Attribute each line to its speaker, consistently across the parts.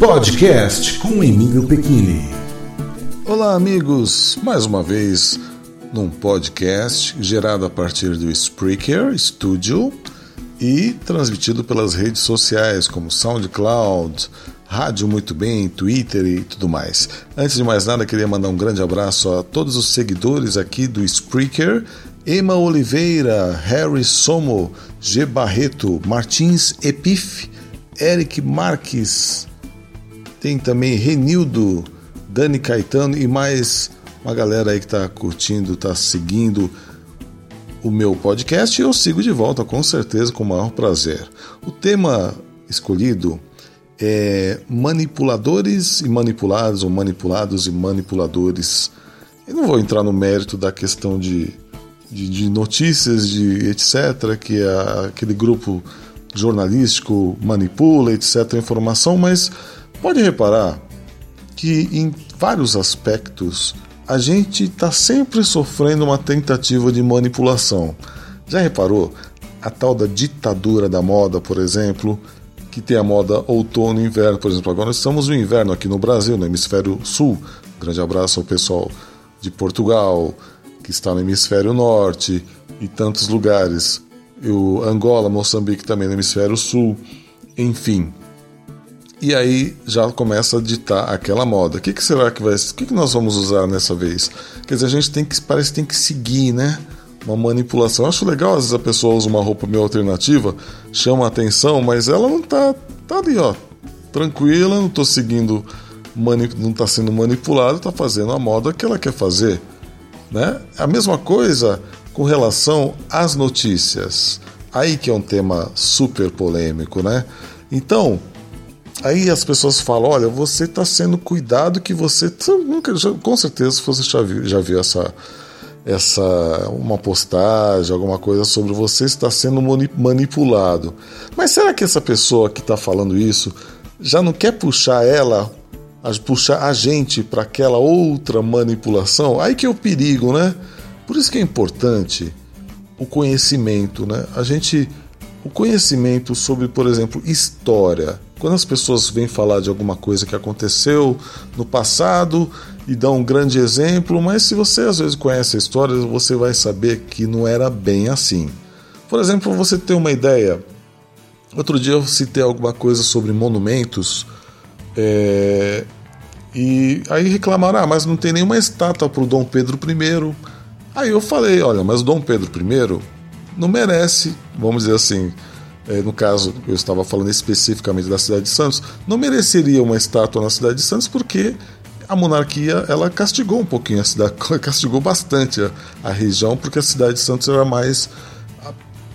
Speaker 1: Podcast com Emílio Pequini.
Speaker 2: Olá, amigos! Mais uma vez num podcast gerado a partir do Spreaker Studio e transmitido pelas redes sociais como SoundCloud, Rádio Muito Bem, Twitter e tudo mais. Antes de mais nada, queria mandar um grande abraço a todos os seguidores aqui do Spreaker. Emma Oliveira, Harry Somo, G. Barreto, Martins Epif, Eric Marques, tem também Renildo, Dani Caetano e mais uma galera aí que está curtindo, está seguindo o meu podcast e eu sigo de volta com certeza com o maior prazer. O tema escolhido é manipuladores e manipulados ou manipulados e manipuladores. Eu não vou entrar no mérito da questão de, de, de notícias, de etc., que aquele grupo jornalístico manipula, etc., a informação, mas Pode reparar que em vários aspectos a gente está sempre sofrendo uma tentativa de manipulação. Já reparou? A tal da ditadura da moda, por exemplo, que tem a moda outono e inverno, por exemplo. Agora estamos no inverno aqui no Brasil, no hemisfério sul. grande abraço ao pessoal de Portugal, que está no hemisfério norte e tantos lugares. O Angola, Moçambique também no hemisfério sul. Enfim, e aí já começa a ditar aquela moda. O que, que será que vai. O que, que nós vamos usar nessa vez? Quer dizer, a gente tem que. Parece que tem que seguir, né? Uma manipulação. Eu acho legal, às vezes a pessoa usa uma roupa meio alternativa, chama a atenção, mas ela não tá. Tá ali, ó. Tranquila, não tô seguindo. Não está sendo manipulada, está fazendo a moda que ela quer fazer. Né? A mesma coisa com relação às notícias. Aí que é um tema super polêmico, né? Então, Aí as pessoas falam: olha, você está sendo cuidado que você. Nunca, já, com certeza você já viu, já viu essa, essa uma postagem, alguma coisa sobre você está sendo manipulado. Mas será que essa pessoa que está falando isso já não quer puxar ela, puxar a gente para aquela outra manipulação? Aí que é o perigo, né? Por isso que é importante o conhecimento, né? A gente o conhecimento sobre, por exemplo, história. Quando as pessoas vêm falar de alguma coisa que aconteceu no passado e dão um grande exemplo, mas se você às vezes conhece a história, você vai saber que não era bem assim. Por exemplo, você ter uma ideia. Outro dia eu citei alguma coisa sobre monumentos é, e aí reclamaram, ah, mas não tem nenhuma estátua para o Dom Pedro I. Aí eu falei, olha, mas Dom Pedro I não merece, vamos dizer assim, no caso eu estava falando especificamente da cidade de Santos, não mereceria uma estátua na cidade de Santos porque a monarquia ela castigou um pouquinho a cidade, castigou bastante a, a região porque a cidade de Santos era mais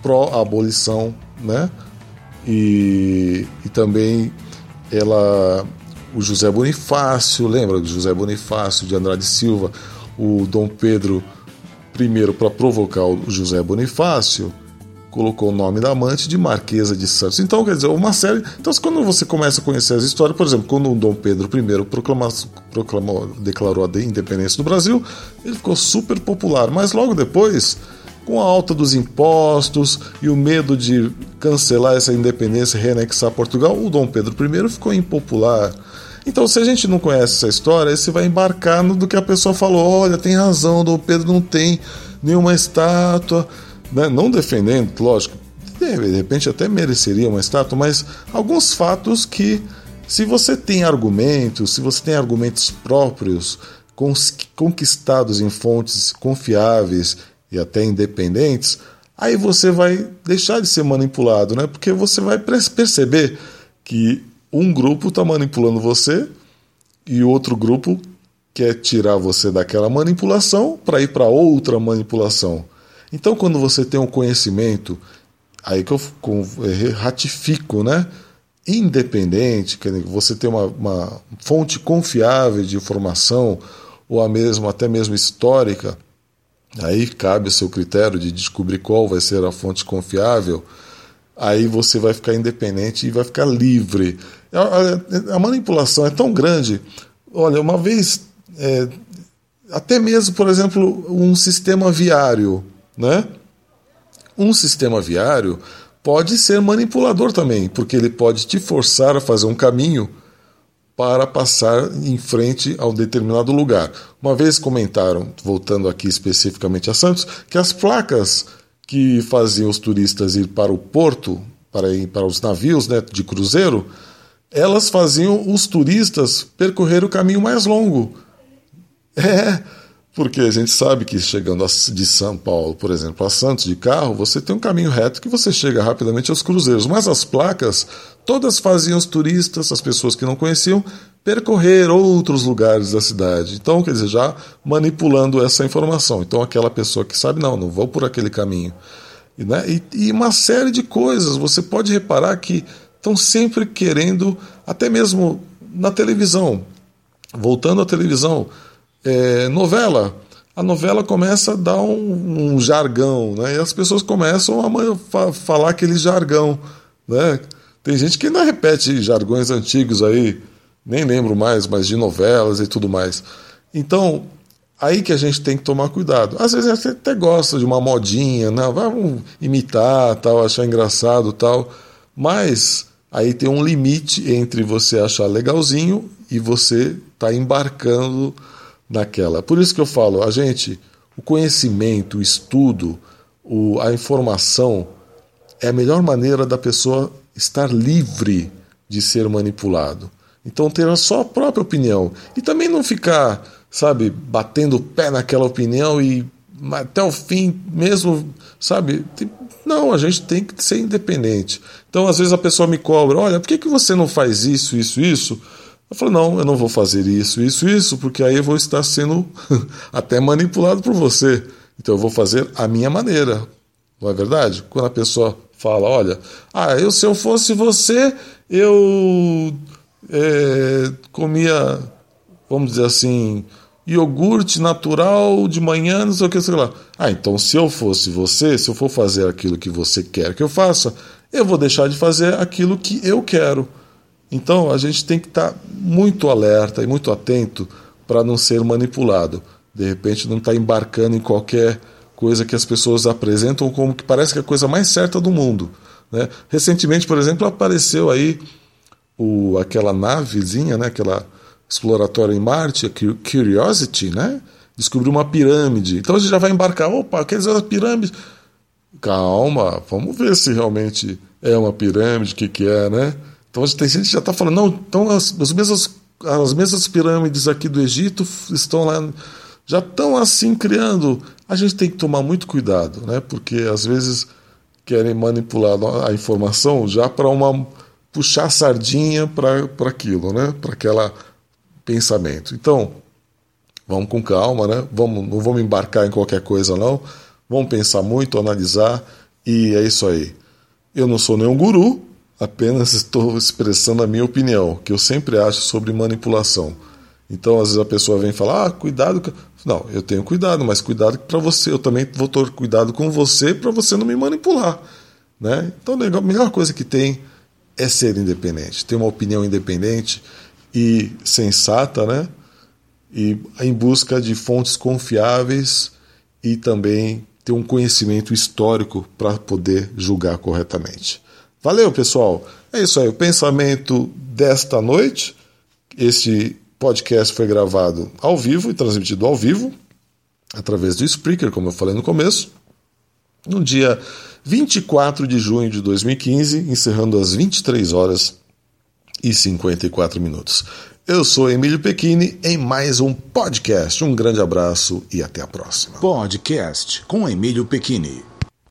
Speaker 2: pró-abolição, né? E, e também ela o José Bonifácio, lembra do José Bonifácio de Andrade Silva, o Dom Pedro Primeiro, para provocar o José Bonifácio, colocou o nome da amante de Marquesa de Santos. Então, quer dizer, uma série. Então, quando você começa a conhecer as histórias, por exemplo, quando o Dom Pedro I proclamou, proclamou, declarou a independência do Brasil, ele ficou super popular. Mas logo depois, com a alta dos impostos e o medo de cancelar essa independência e reanexar Portugal, o Dom Pedro I ficou impopular. Então, se a gente não conhece essa história, você vai embarcar no do que a pessoa falou: olha, tem razão, Dom Pedro não tem nenhuma estátua, né? não defendendo, lógico, de repente até mereceria uma estátua, mas alguns fatos que, se você tem argumentos, se você tem argumentos próprios, conquistados em fontes confiáveis e até independentes, aí você vai deixar de ser manipulado, né? Porque você vai perceber que um grupo está manipulando você e outro grupo quer tirar você daquela manipulação para ir para outra manipulação. Então, quando você tem um conhecimento, aí que eu é, ratifico, né? Independente, que você tem uma, uma fonte confiável de informação, ou a mesmo, até mesmo histórica, aí cabe o seu critério de descobrir qual vai ser a fonte confiável aí você vai ficar independente e vai ficar livre. A, a, manipulação é tão grande. Olha, uma vez, é, até mesmo, por exemplo, um sistema viário, né? Um sistema viário pode ser manipulador também, porque ele pode te forçar a fazer um caminho para passar em frente a um determinado lugar. Uma vez comentaram, voltando aqui especificamente a Santos, que as placas que faziam os turistas ir para o porto, para ir para os navios né, de cruzeiro, elas faziam os turistas percorrer o caminho mais longo. É, porque a gente sabe que chegando de São Paulo, por exemplo, a Santos de carro, você tem um caminho reto que você chega rapidamente aos cruzeiros. Mas as placas, todas faziam os turistas, as pessoas que não conheciam, percorrer outros lugares da cidade. Então, quer dizer, já manipulando essa informação. Então, aquela pessoa que sabe, não, não vou por aquele caminho. E, né? e, e uma série de coisas. Você pode reparar que estão sempre querendo, até mesmo na televisão. Voltando à televisão, é, novela. A novela começa a dar um, um jargão, né? E as pessoas começam a falar aquele jargão, né? Tem gente que ainda repete jargões antigos aí, nem lembro mais, mas de novelas e tudo mais. Então, aí que a gente tem que tomar cuidado. Às vezes você até gosta de uma modinha, né? Vamos imitar, tal, achar engraçado, tal, mas aí tem um limite entre você achar legalzinho e você tá embarcando naquela. Por isso que eu falo, a gente, o conhecimento, o estudo, o, a informação é a melhor maneira da pessoa estar livre de ser manipulado. Então ter a sua própria opinião e também não ficar, sabe, batendo o pé naquela opinião e até o fim mesmo, sabe? Não, a gente tem que ser independente. Então às vezes a pessoa me cobra, olha, por que, que você não faz isso, isso, isso? Eu falei, não, eu não vou fazer isso, isso, isso, porque aí eu vou estar sendo até manipulado por você. Então eu vou fazer a minha maneira. Não é verdade? Quando a pessoa fala, olha, ah, eu se eu fosse você, eu é, comia, vamos dizer assim, iogurte natural de manhã, não sei o que, sei lá. Ah, então se eu fosse você, se eu for fazer aquilo que você quer que eu faça, eu vou deixar de fazer aquilo que eu quero. Então a gente tem que estar tá muito alerta e muito atento para não ser manipulado. De repente não estar tá embarcando em qualquer coisa que as pessoas apresentam como que parece que é a coisa mais certa do mundo. Né? Recentemente, por exemplo, apareceu aí o, aquela navezinha, né? aquela exploratória em Marte, a Curiosity, né? descobriu uma pirâmide. Então a gente já vai embarcar, opa, quer dizer, a pirâmide. Calma, vamos ver se realmente é uma pirâmide, o que, que é, né? Então tem gente que já está falando, não, então as, as, mesmas, as mesmas pirâmides aqui do Egito estão lá, já estão assim criando. A gente tem que tomar muito cuidado, né? Porque às vezes querem manipular a informação já para uma puxar sardinha para aquilo, né? Para aquela pensamento. Então, vamos com calma, né? Vamos, não vamos embarcar em qualquer coisa não. Vamos pensar muito, analisar e é isso aí. Eu não sou nenhum guru, apenas estou expressando a minha opinião, que eu sempre acho sobre manipulação. Então, às vezes a pessoa vem falar: ah, cuidado. Não, eu tenho cuidado, mas cuidado para você. Eu também vou ter cuidado com você para você não me manipular. Né? Então, a melhor coisa que tem é ser independente, ter uma opinião independente e sensata, né? E em busca de fontes confiáveis e também ter um conhecimento histórico para poder julgar corretamente. Valeu, pessoal. É isso aí, o pensamento desta noite. Este podcast foi gravado ao vivo e transmitido ao vivo através do Spreaker, como eu falei no começo, no dia 24 de junho de 2015, encerrando às 23 horas e 54 minutos. Eu sou Emílio Pequini em mais um podcast. Um grande abraço e até a próxima.
Speaker 1: Podcast com Emílio Pequini.